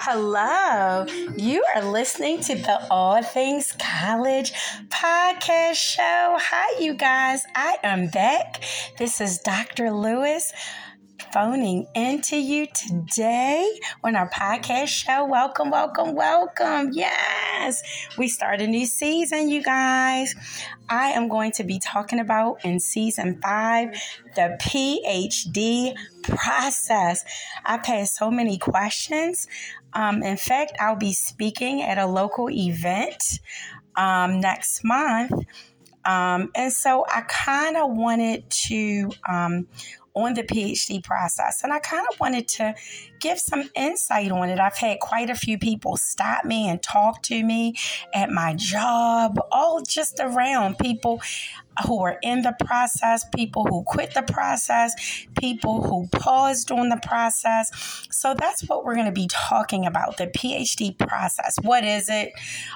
Hello, you are listening to the All Things College podcast show. Hi, you guys. I am back. This is Dr. Lewis phoning into you today on our podcast show. Welcome, welcome, welcome. Yes, we start a new season, you guys. I am going to be talking about in season five the PhD process. I've had so many questions. Um, in fact, I'll be speaking at a local event um, next month. Um, and so I kind of wanted to um, on the PhD process. And I kind of wanted to give some insight on it. I've had quite a few people stop me and talk to me at my job, all just around people who are in the process, people who quit the process, people who paused on the process. So that's what we're going to be talking about the PhD process. What is it?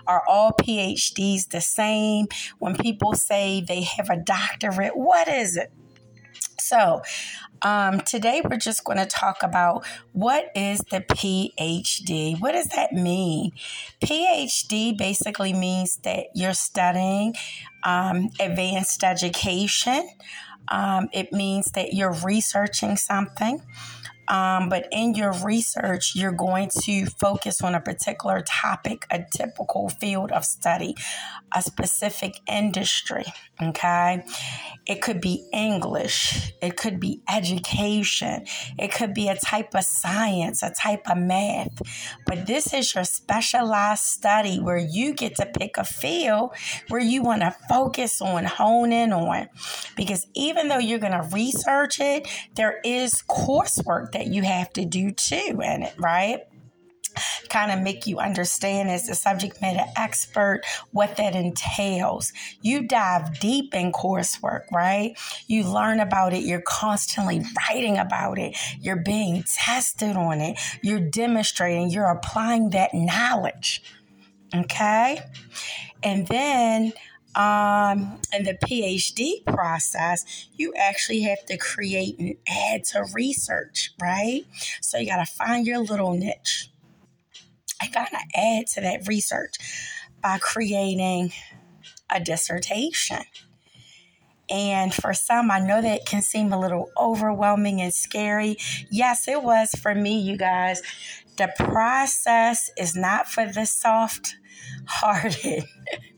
Are all PhDs the same? When people say they have a doctorate, what is it? So, um, today we're just going to talk about what is the PhD? What does that mean? PhD basically means that you're studying um, advanced education. Um, it means that you're researching something. Um, but in your research, you're going to focus on a particular topic, a typical field of study, a specific industry. Okay. It could be English, it could be education, it could be a type of science, a type of math. But this is your specialized study where you get to pick a field where you want to focus on, hone in on. Because even though you're going to research it, there is coursework that you have to do too in it, right? kind of make you understand as a subject matter expert what that entails. You dive deep in coursework, right? You learn about it. You're constantly writing about it. You're being tested on it. You're demonstrating, you're applying that knowledge. Okay. And then um, in the PhD process, you actually have to create and add to research, right? So you got to find your little niche. I got to add to that research by creating a dissertation. And for some, I know that can seem a little overwhelming and scary. Yes, it was for me, you guys. The process is not for the soft hearted.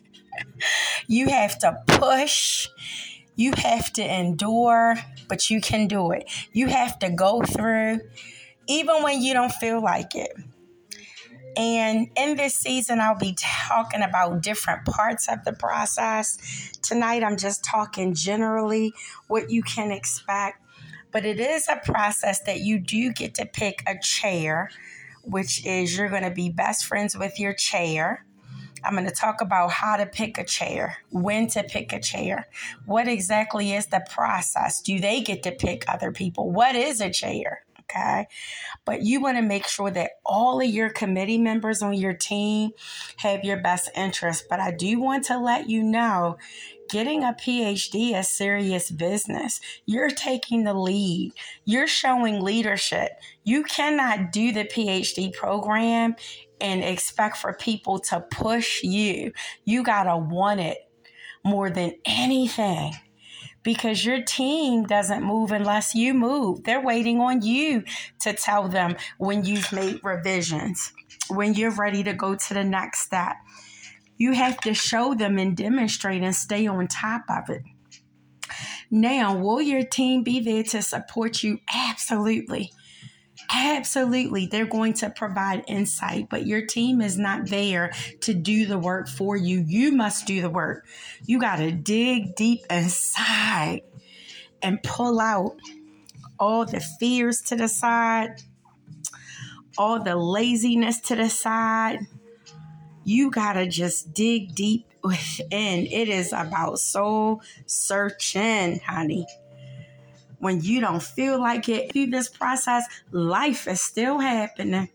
you have to push, you have to endure, but you can do it. You have to go through, even when you don't feel like it. And in this season, I'll be talking about different parts of the process. Tonight, I'm just talking generally what you can expect. But it is a process that you do get to pick a chair, which is you're going to be best friends with your chair. I'm going to talk about how to pick a chair, when to pick a chair, what exactly is the process. Do they get to pick other people? What is a chair? Okay. But you want to make sure that all of your committee members on your team have your best interest. But I do want to let you know getting a PhD is serious business. You're taking the lead, you're showing leadership. You cannot do the PhD program and expect for people to push you. You got to want it more than anything because your team doesn't move unless you move. They're waiting on you to tell them when you've made revisions, when you're ready to go to the next step. You have to show them and demonstrate and stay on top of it. Now, will your team be there to support you? Absolutely. Absolutely, they're going to provide insight, but your team is not there to do the work for you. You must do the work. You got to dig deep inside and pull out all the fears to the side, all the laziness to the side. You got to just dig deep within. It is about soul searching, honey when you don't feel like it through this process, life is still happening.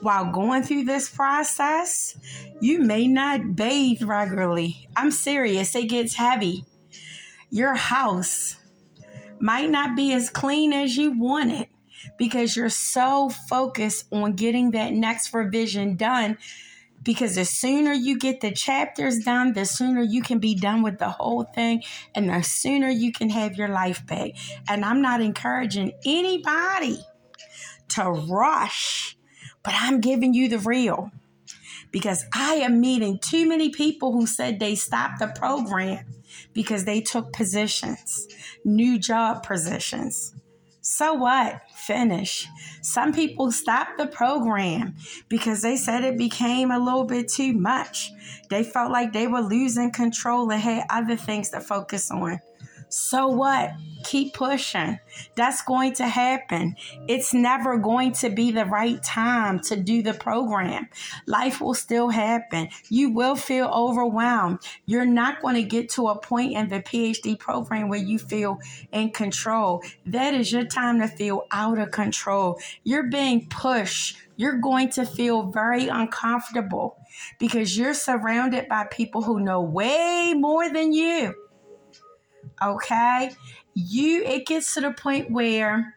While going through this process, you may not bathe regularly. I'm serious, it gets heavy. Your house might not be as clean as you want it because you're so focused on getting that next revision done. Because the sooner you get the chapters done, the sooner you can be done with the whole thing, and the sooner you can have your life back. And I'm not encouraging anybody to rush, but I'm giving you the real because I am meeting too many people who said they stopped the program because they took positions, new job positions. So what? Finish. Some people stopped the program because they said it became a little bit too much. They felt like they were losing control and had other things to focus on. So what? Keep pushing. That's going to happen. It's never going to be the right time to do the program. Life will still happen. You will feel overwhelmed. You're not going to get to a point in the PhD program where you feel in control. That is your time to feel out of control. You're being pushed. You're going to feel very uncomfortable because you're surrounded by people who know way more than you okay? You it gets to the point where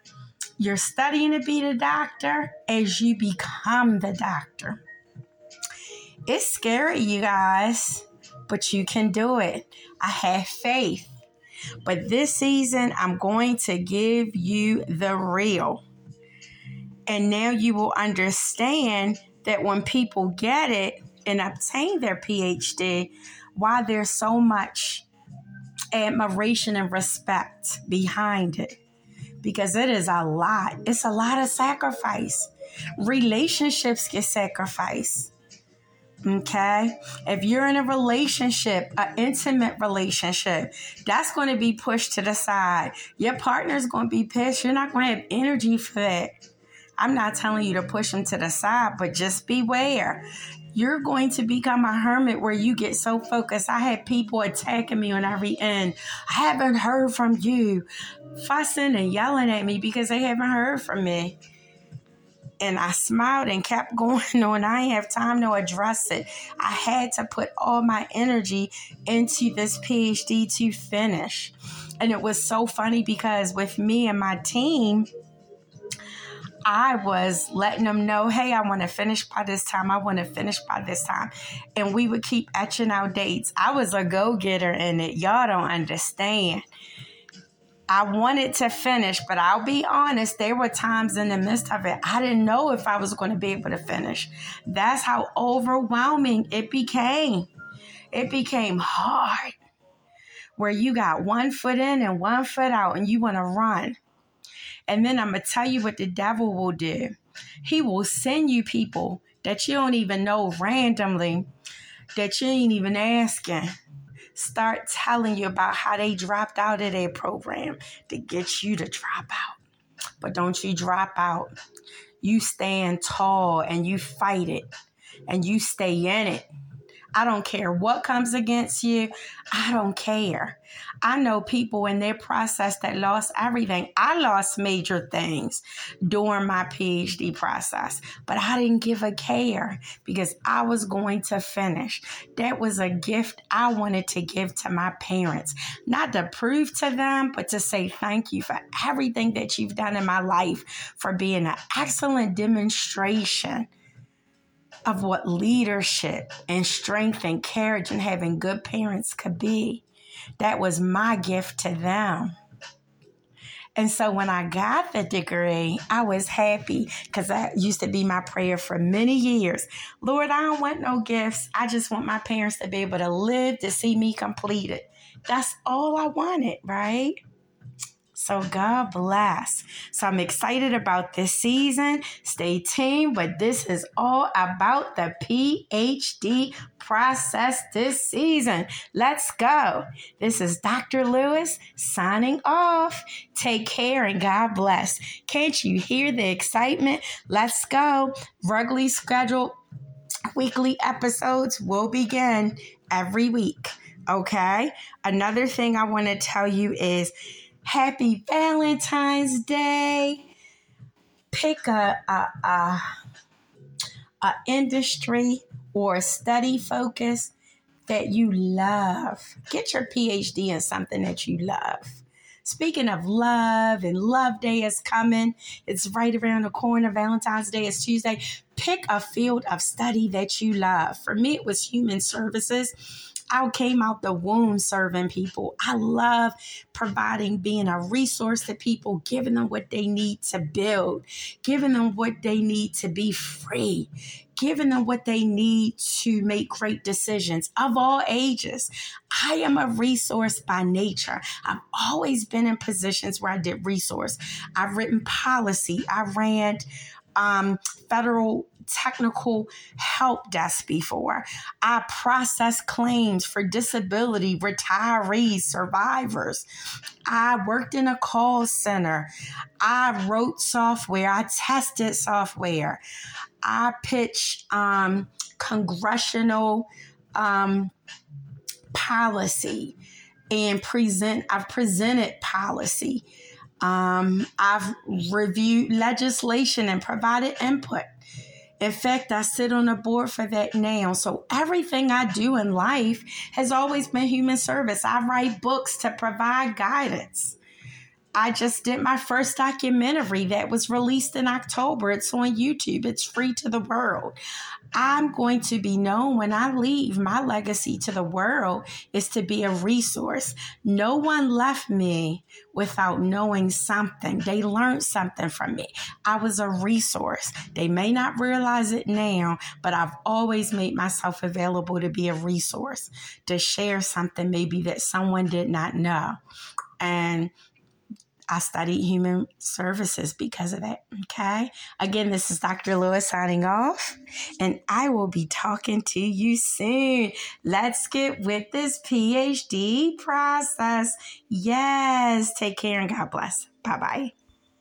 you're studying to be the doctor as you become the doctor. It's scary, you guys, but you can do it. I have faith. But this season, I'm going to give you the real. And now you will understand that when people get it and obtain their PhD, why there's so much admiration and respect behind it because it is a lot. It's a lot of sacrifice. Relationships get sacrificed. Okay. If you're in a relationship, an intimate relationship, that's going to be pushed to the side. Your partner's going to be pissed. You're not going to have energy for that. I'm not telling you to push them to the side, but just beware you're going to become a hermit where you get so focused. I had people attacking me on every end. I haven't heard from you, fussing and yelling at me because they haven't heard from me. And I smiled and kept going on. I didn't have time to address it. I had to put all my energy into this PhD to finish. And it was so funny because with me and my team, I was letting them know, hey, I want to finish by this time. I want to finish by this time. And we would keep etching out dates. I was a go getter in it. Y'all don't understand. I wanted to finish, but I'll be honest, there were times in the midst of it, I didn't know if I was going to be able to finish. That's how overwhelming it became. It became hard where you got one foot in and one foot out and you want to run. And then I'm going to tell you what the devil will do. He will send you people that you don't even know randomly, that you ain't even asking. Start telling you about how they dropped out of their program to get you to drop out. But don't you drop out. You stand tall and you fight it and you stay in it I don't care what comes against you. I don't care. I know people in their process that lost everything. I lost major things during my PhD process, but I didn't give a care because I was going to finish. That was a gift I wanted to give to my parents, not to prove to them, but to say thank you for everything that you've done in my life, for being an excellent demonstration of what leadership and strength and courage and having good parents could be. That was my gift to them. And so when I got the degree, I was happy because that used to be my prayer for many years. Lord, I don't want no gifts. I just want my parents to be able to live to see me completed. That's all I wanted, right? So God bless. So I'm excited about this season. Stay tuned, but this is all about the PhD process this season. Let's go. This is Dr. Lewis signing off. Take care and God bless. Can't you hear the excitement? Let's go. Regularly scheduled weekly episodes will begin every week. Okay. Another thing I want to tell you is Happy Valentine's Day. Pick a, a, a, a industry or a study focus that you love. Get your PhD in something that you love. Speaking of love, and Love Day is coming, it's right around the corner. Valentine's Day is Tuesday. Pick a field of study that you love. For me, it was human services. I came out the womb serving people. I love providing, being a resource to people, giving them what they need to build, giving them what they need to be free, giving them what they need to make great decisions of all ages. I am a resource by nature. I've always been in positions where I did resource. I've written policy. I ran um, federal technical help desk before. I processed claims for disability, retirees, survivors. I worked in a call center. I wrote software. I tested software. I pitch um, congressional um, policy and present. I've presented policy. Um, I've reviewed legislation and provided input. In fact, I sit on a board for that now. So everything I do in life has always been human service. I write books to provide guidance. I just did my first documentary that was released in October. It's on YouTube, it's free to the world. I'm going to be known when I leave. My legacy to the world is to be a resource. No one left me without knowing something. They learned something from me. I was a resource. They may not realize it now, but I've always made myself available to be a resource, to share something maybe that someone did not know. And I studied human services because of it. Okay. Again, this is Dr. Lewis signing off, and I will be talking to you soon. Let's get with this PhD process. Yes. Take care and God bless. Bye bye.